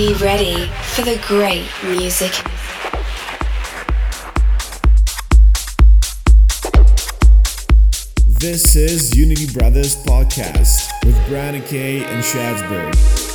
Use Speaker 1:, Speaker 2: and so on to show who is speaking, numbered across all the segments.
Speaker 1: be ready for the great music.
Speaker 2: This is Unity Brothers Podcast with Brandon Kay and Shadsburg.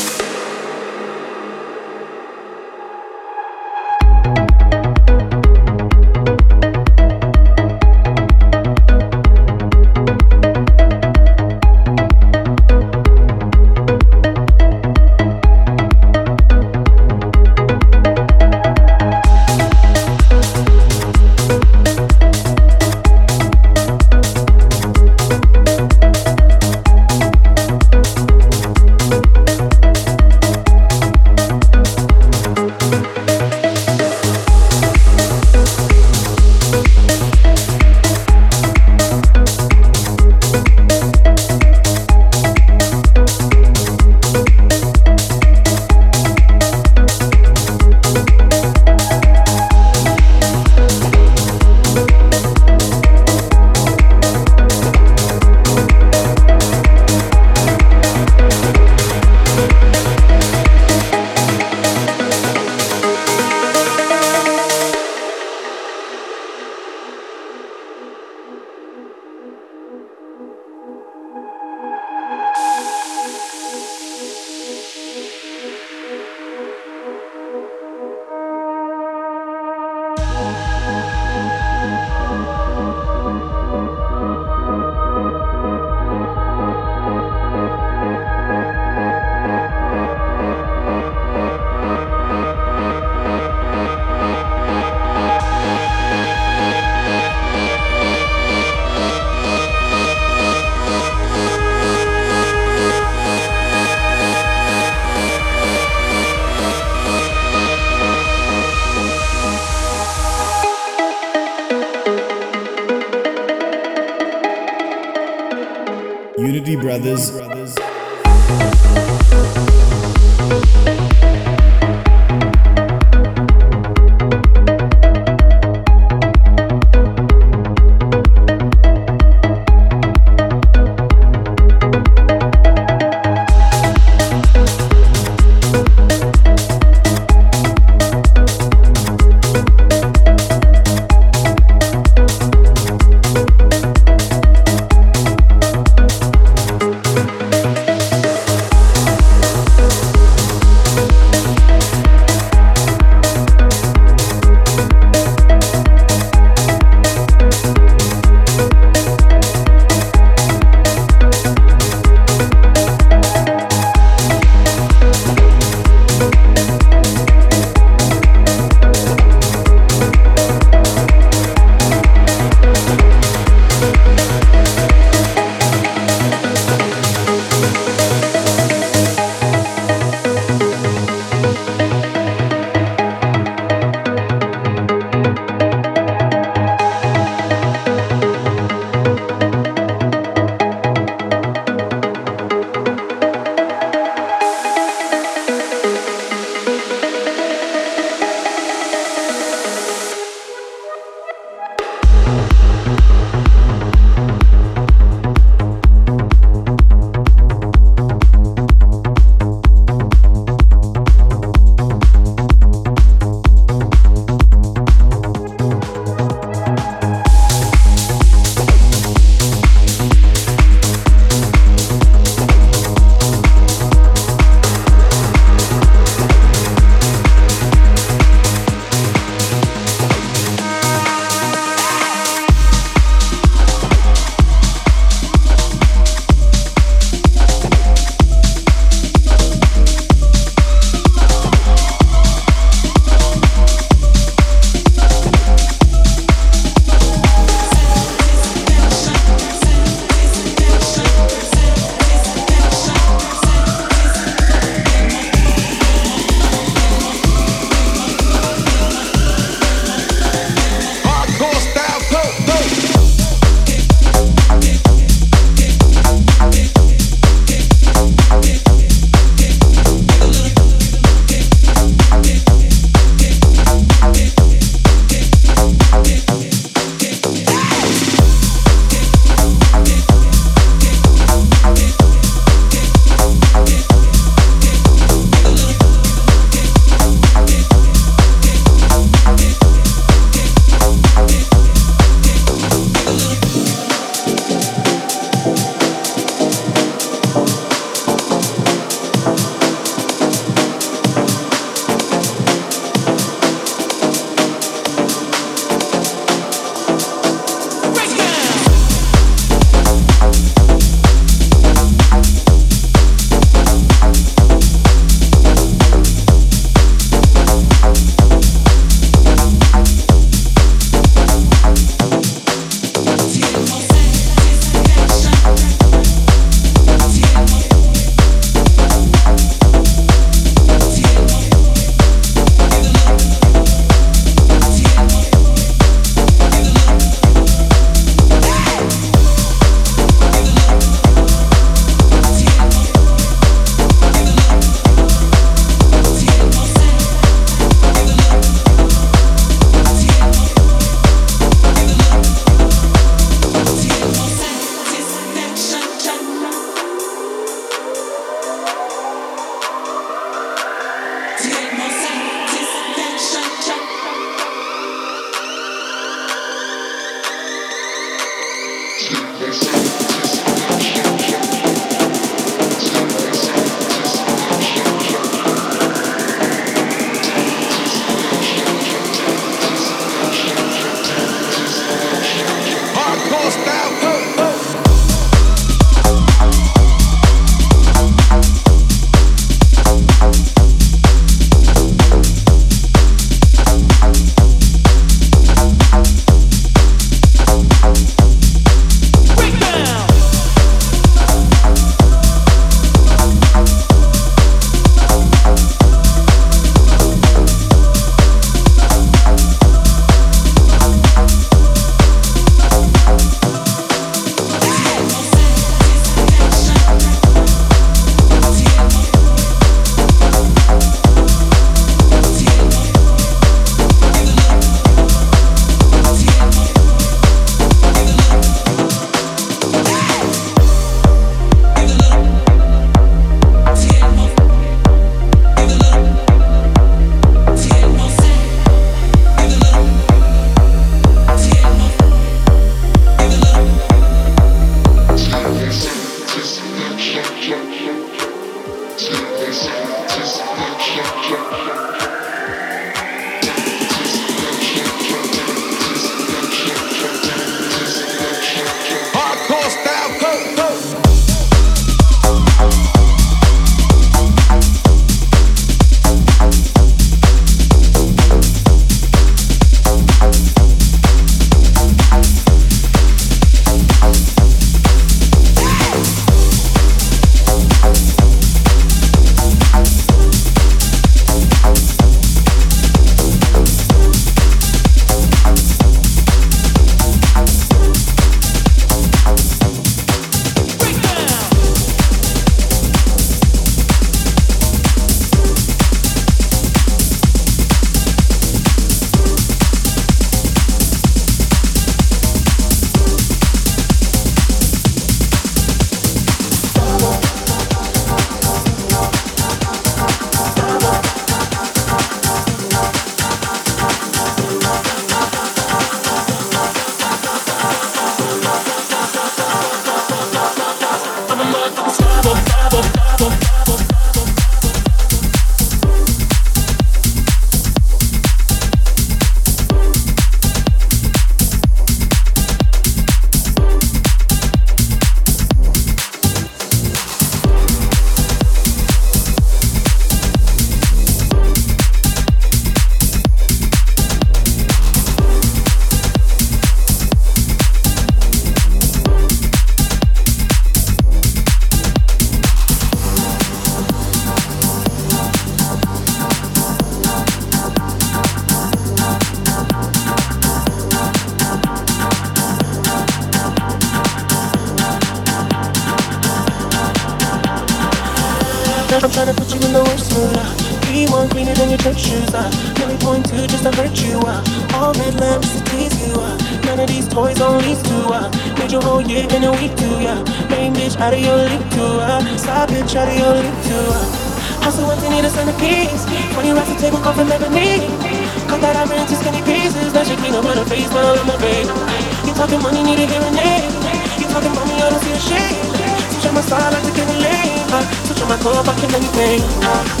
Speaker 3: fucking anything.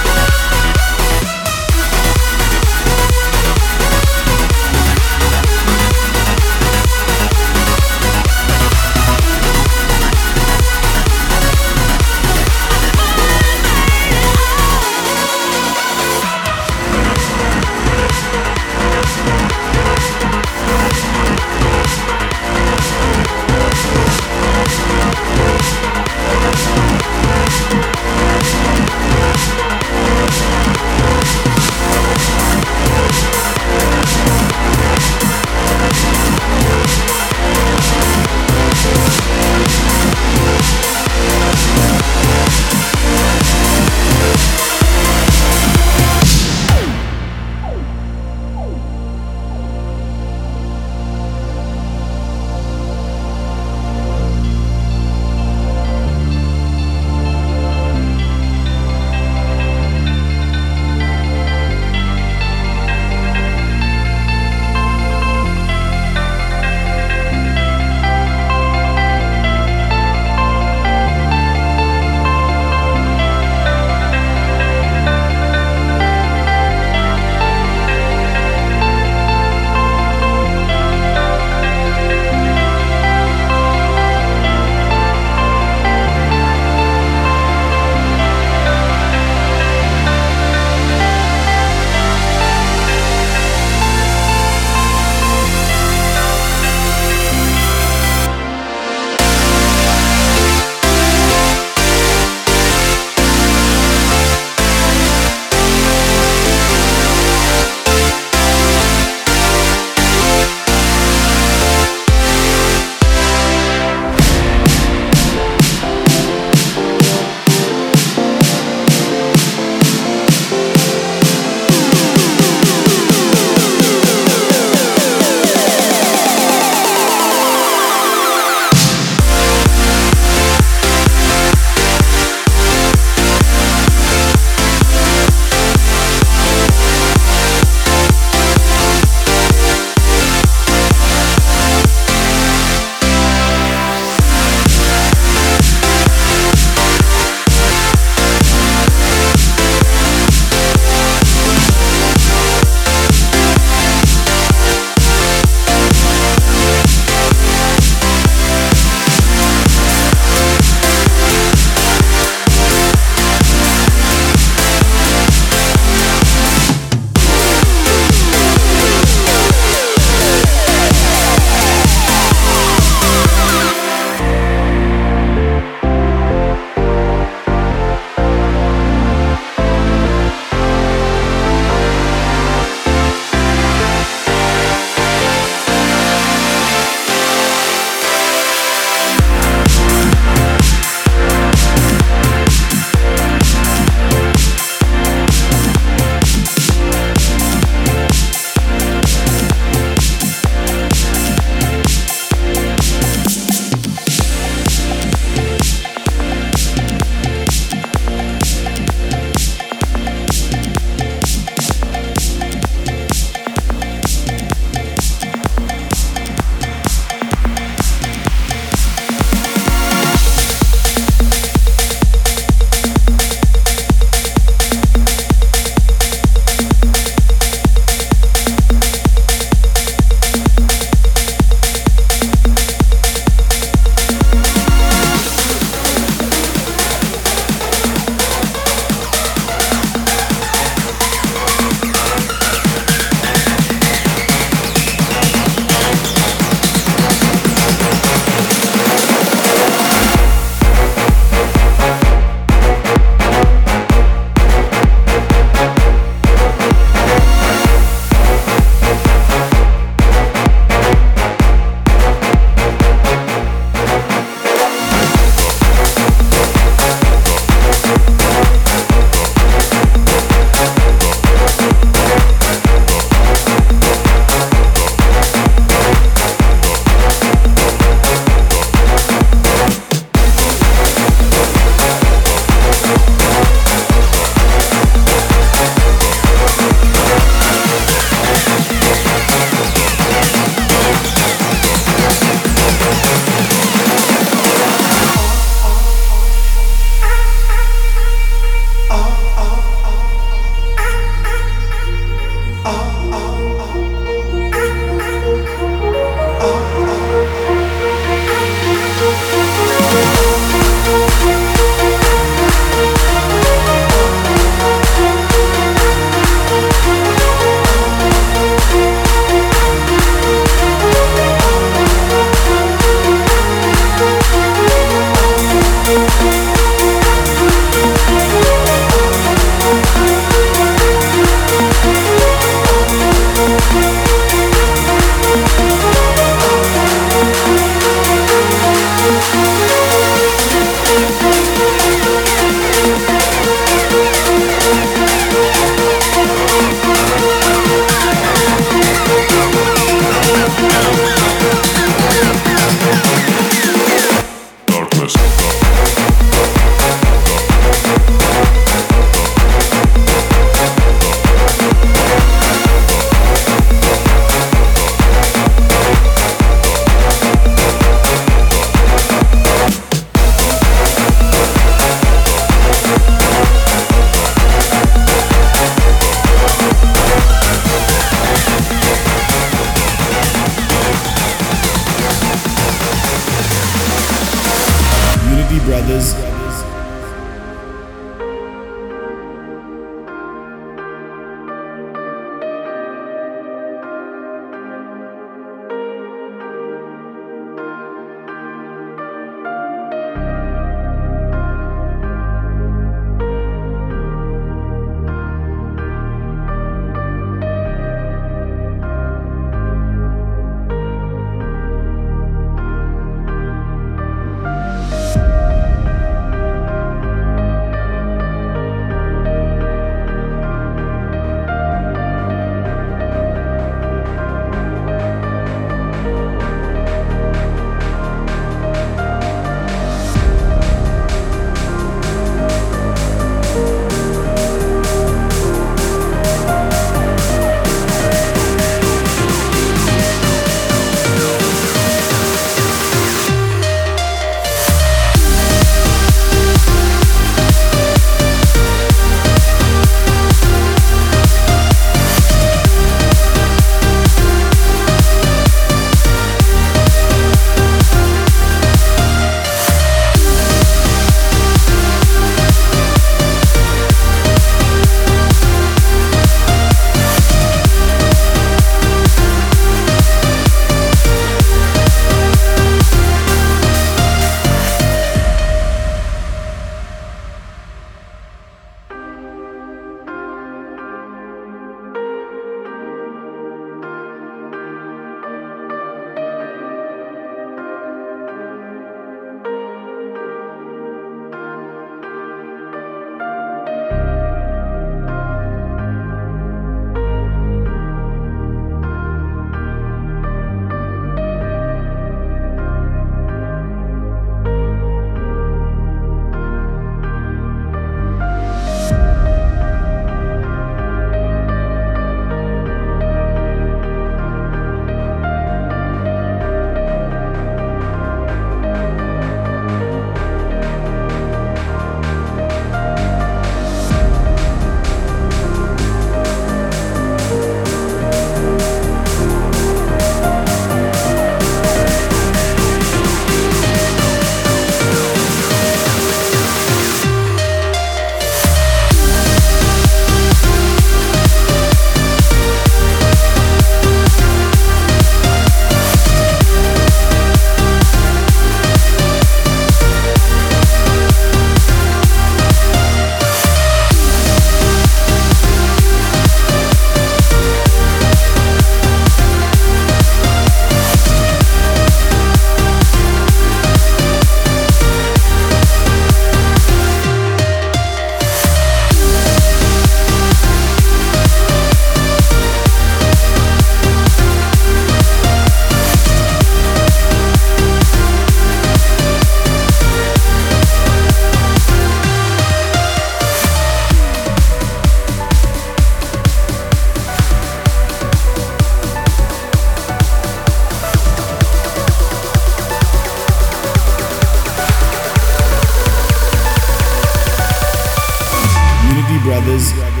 Speaker 2: brothers.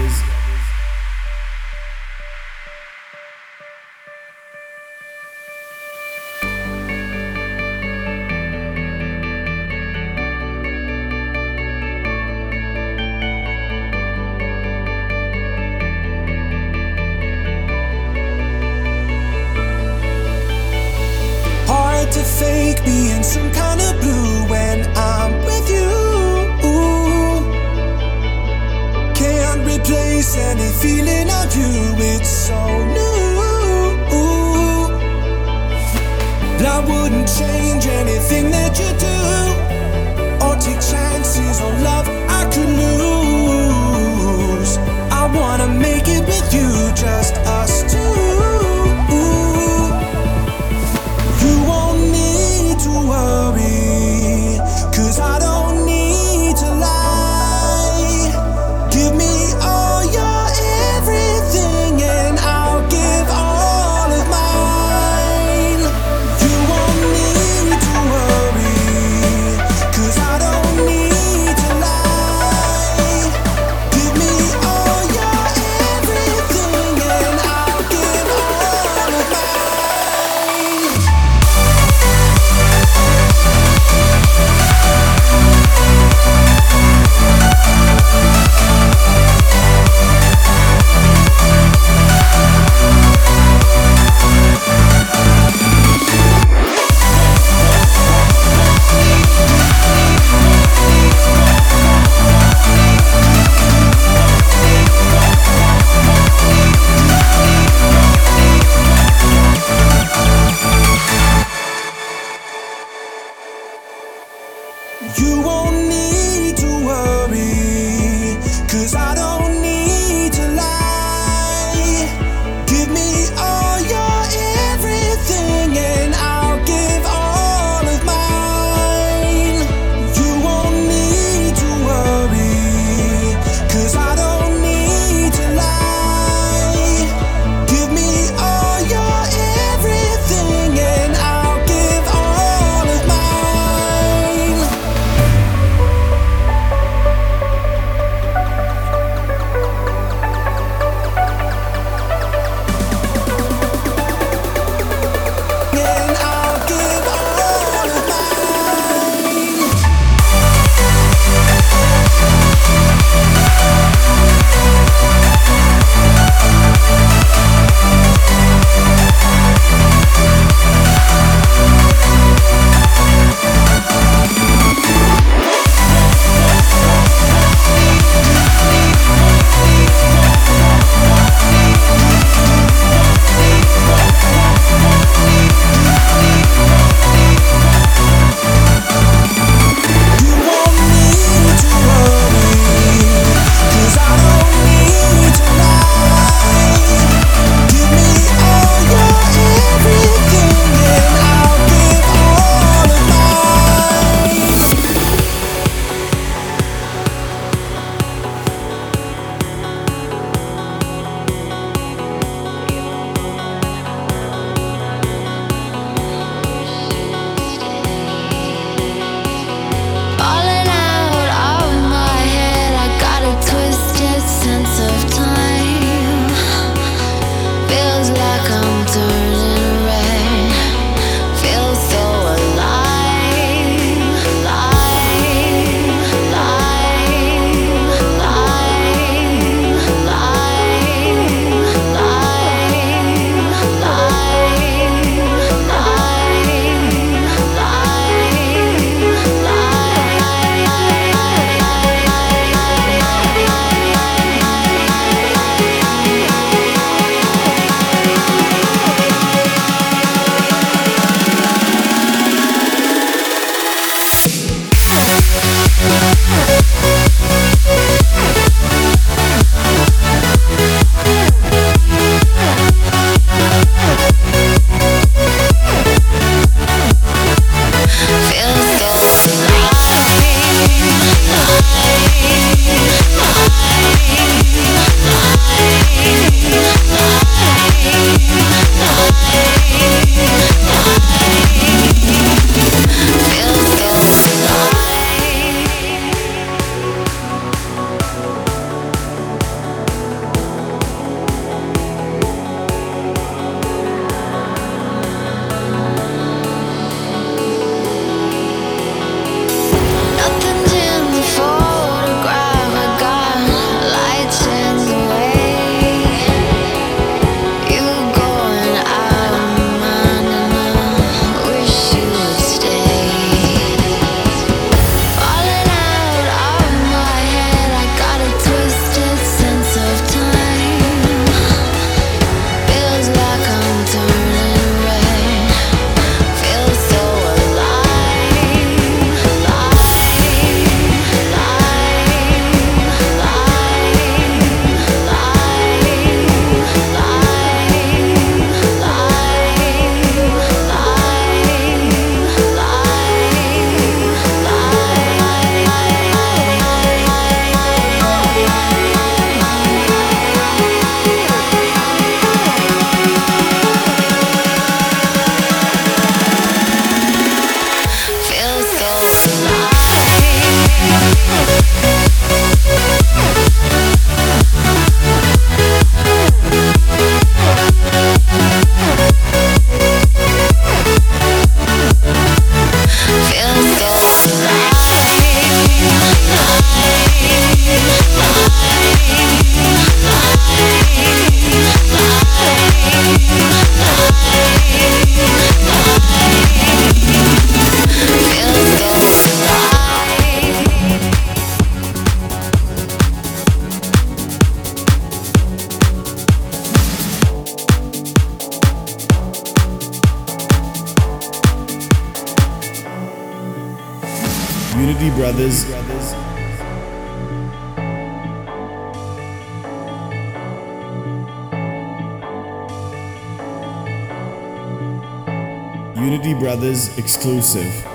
Speaker 2: Exclusive.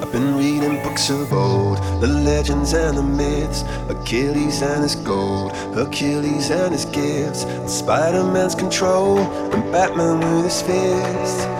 Speaker 4: I've been reading books of old, the legends and the myths, Achilles and his gold, Hercules and his gifts, Spider Man's control, and Batman with his fist.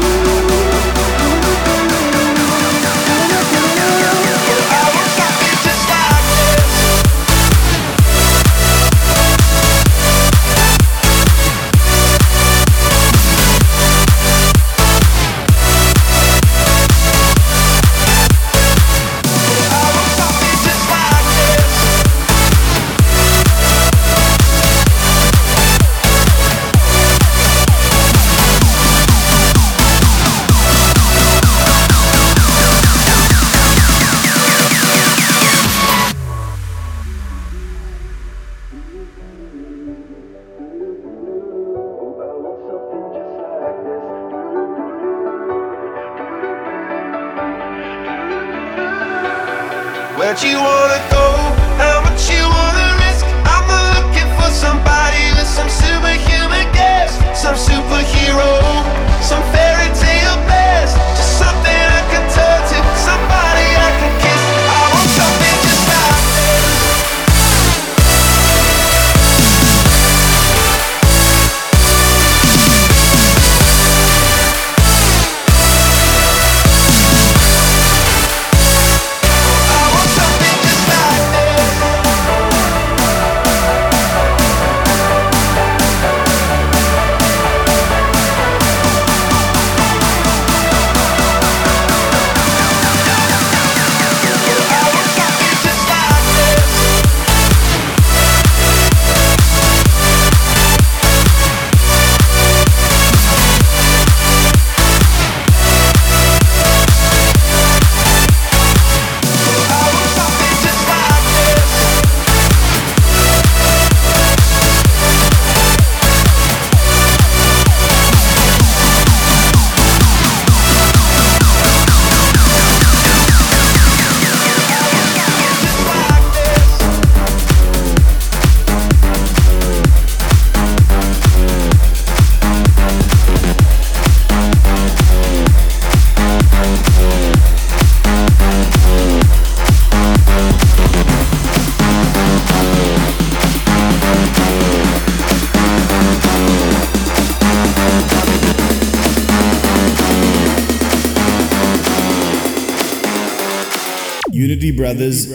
Speaker 2: Brothers.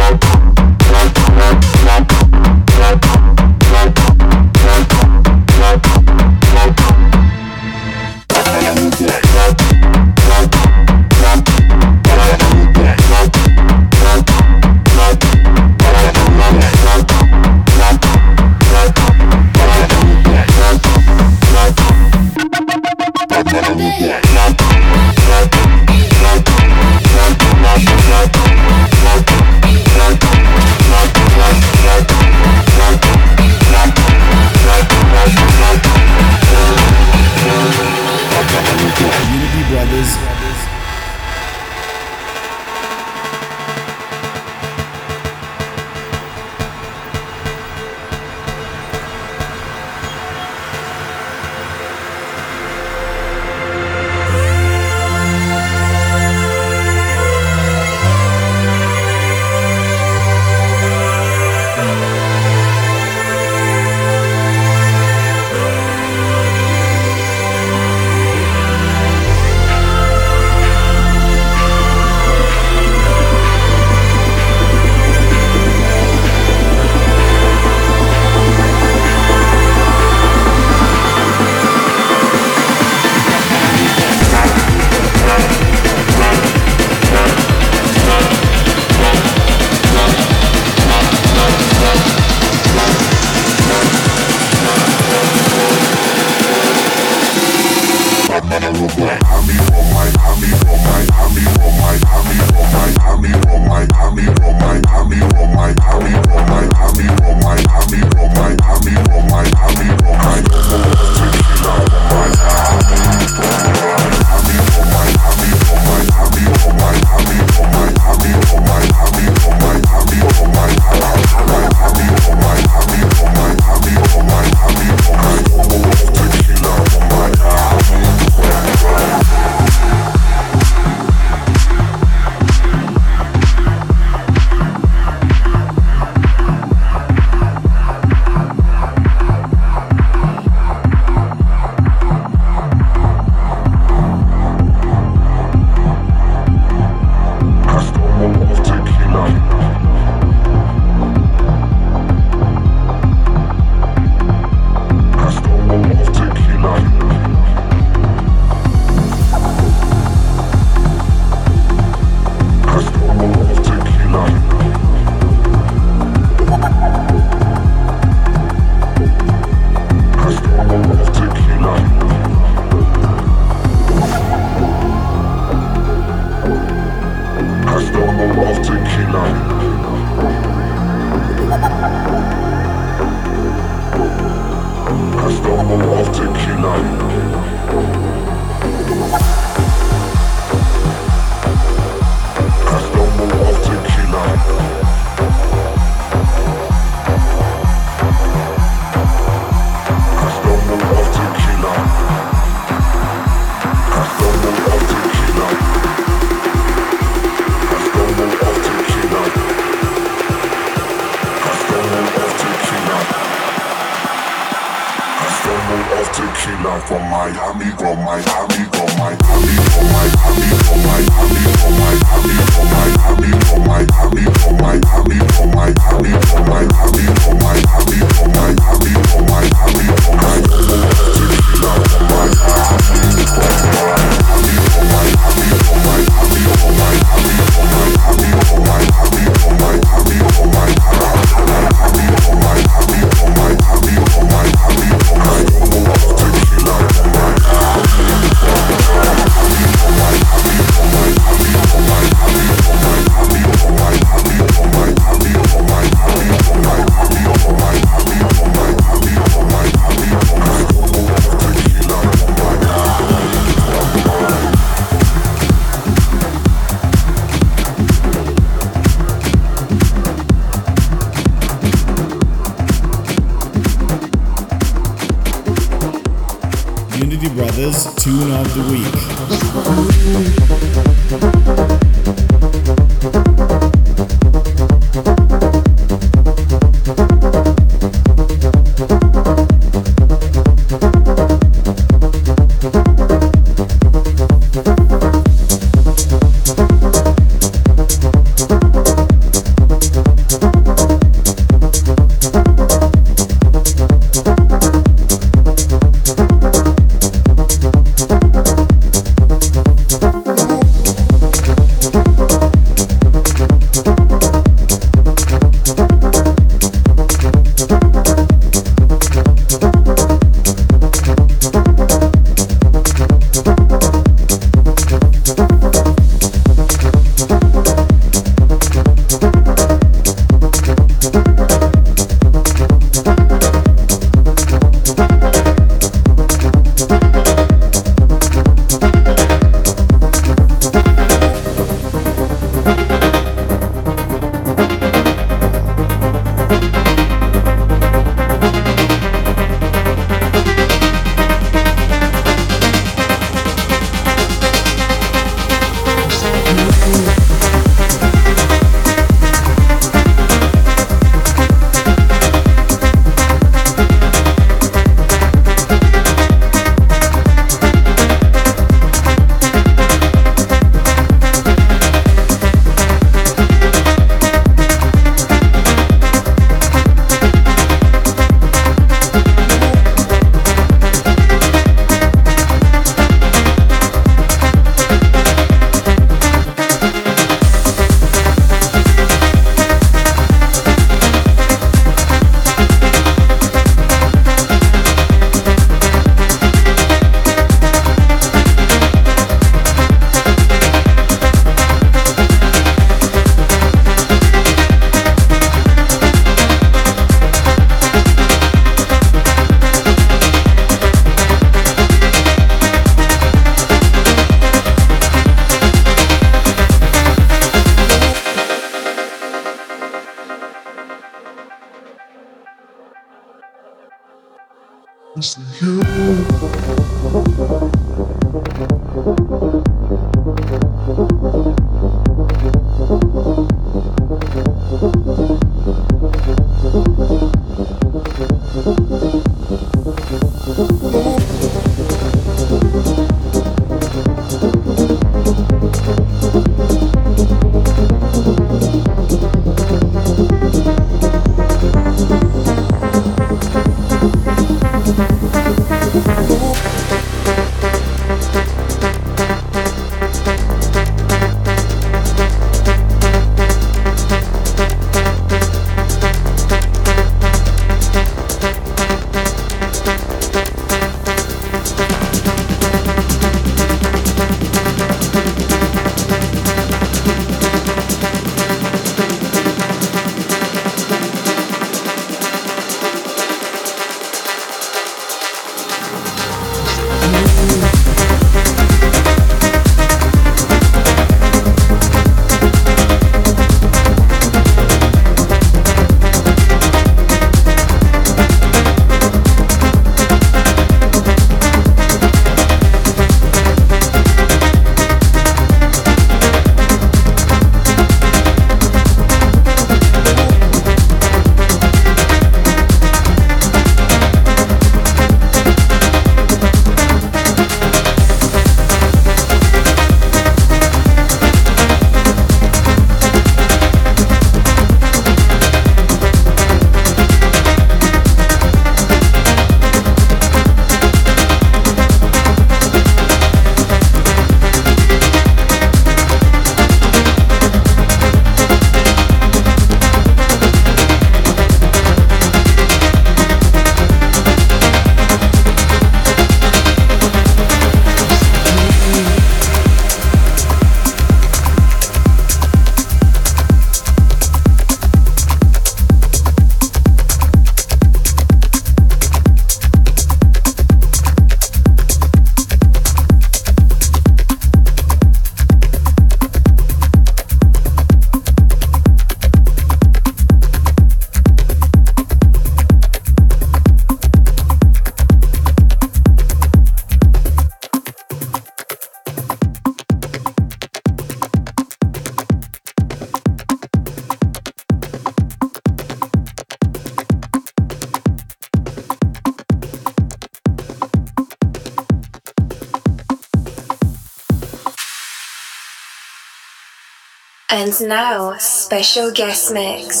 Speaker 5: Now, special guest mix.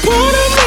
Speaker 6: put them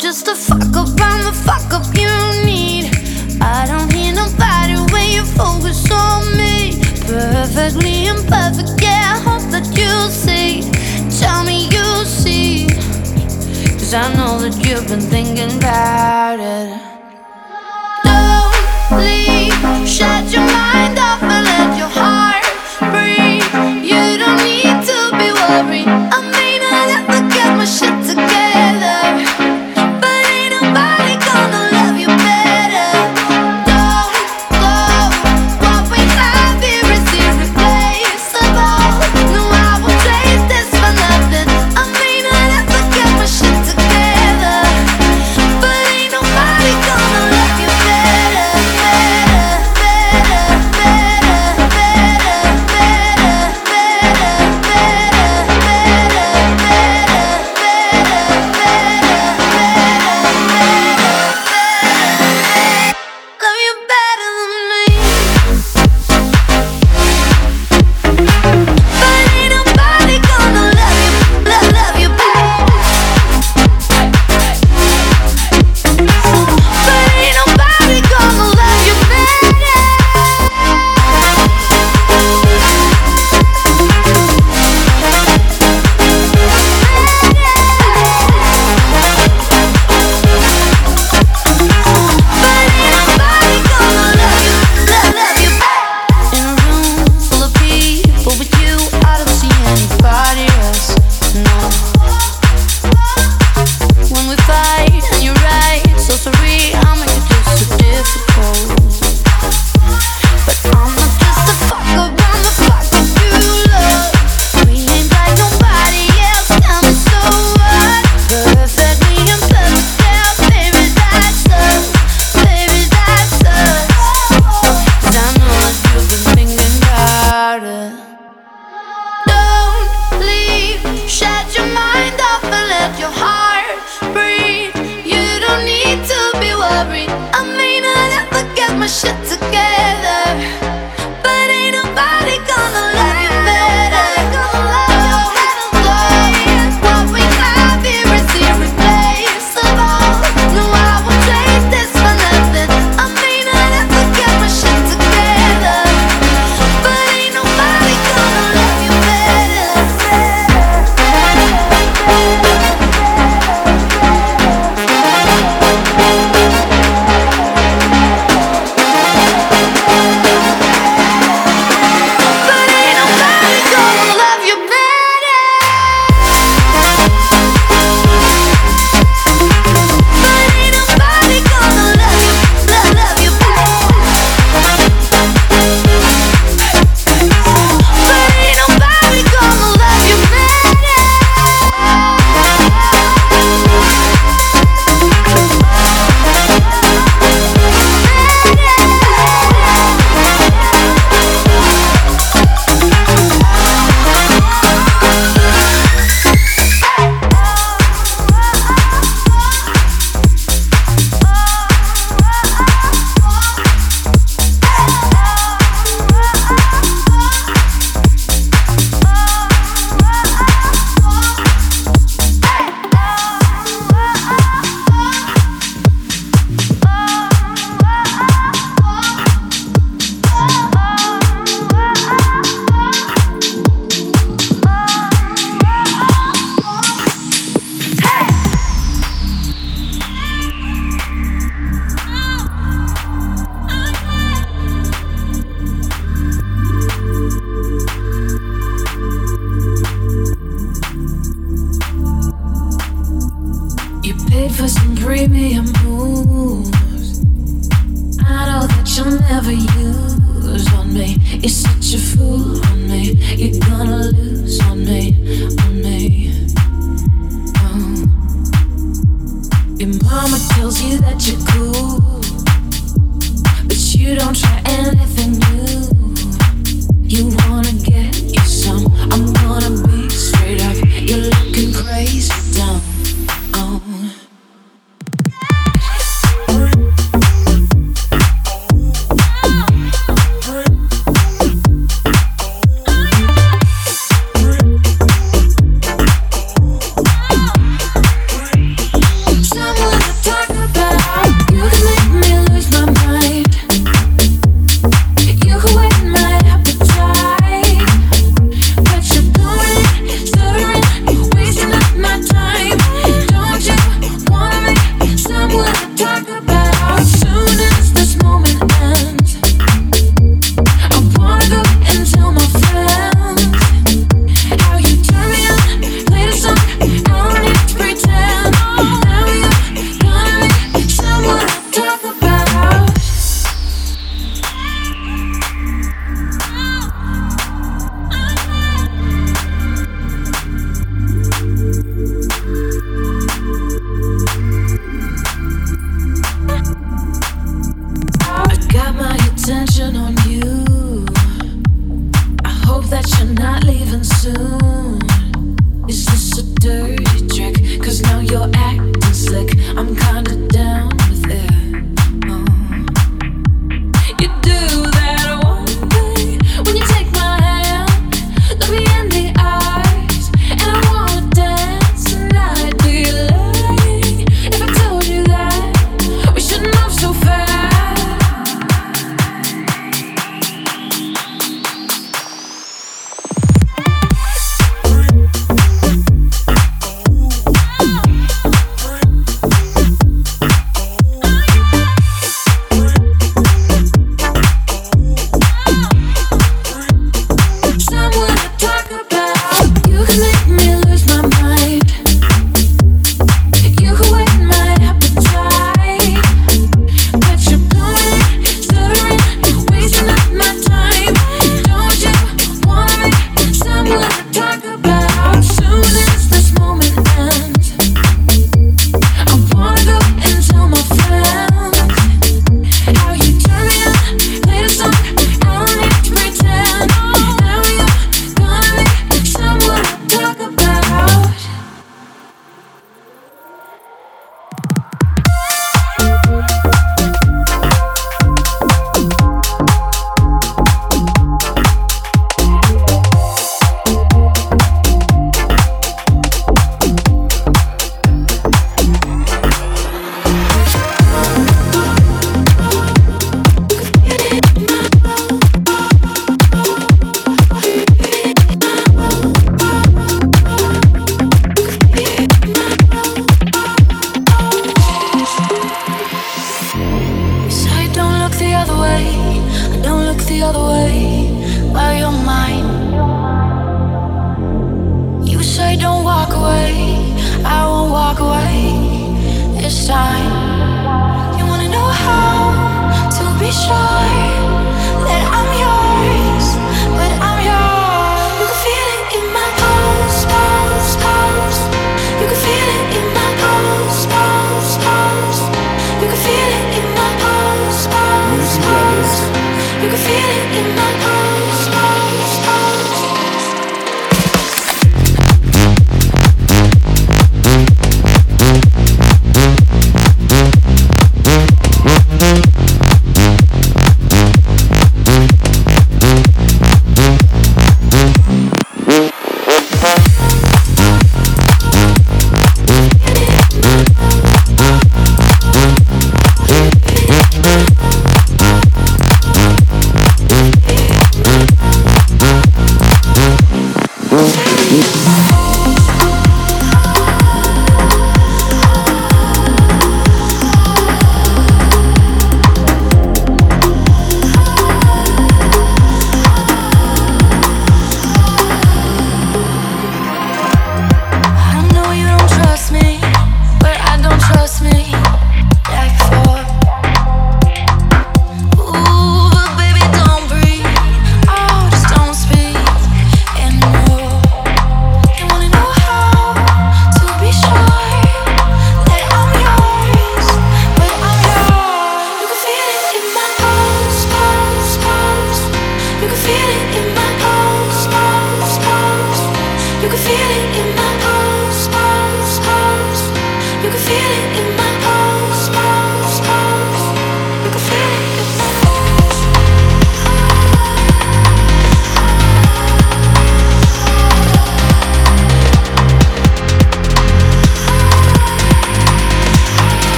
Speaker 6: Just a fuck up, I'm the fuck up you need. I don't hear nobody when you focus on me. Perfectly imperfect, yeah, I hope that you see. Tell me you see. Cause I know that you've been thinking about it.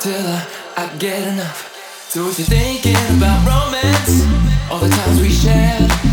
Speaker 3: till I, I get enough. So if you're thinking about romance, all the times we shared.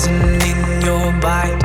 Speaker 3: Poison in your bite.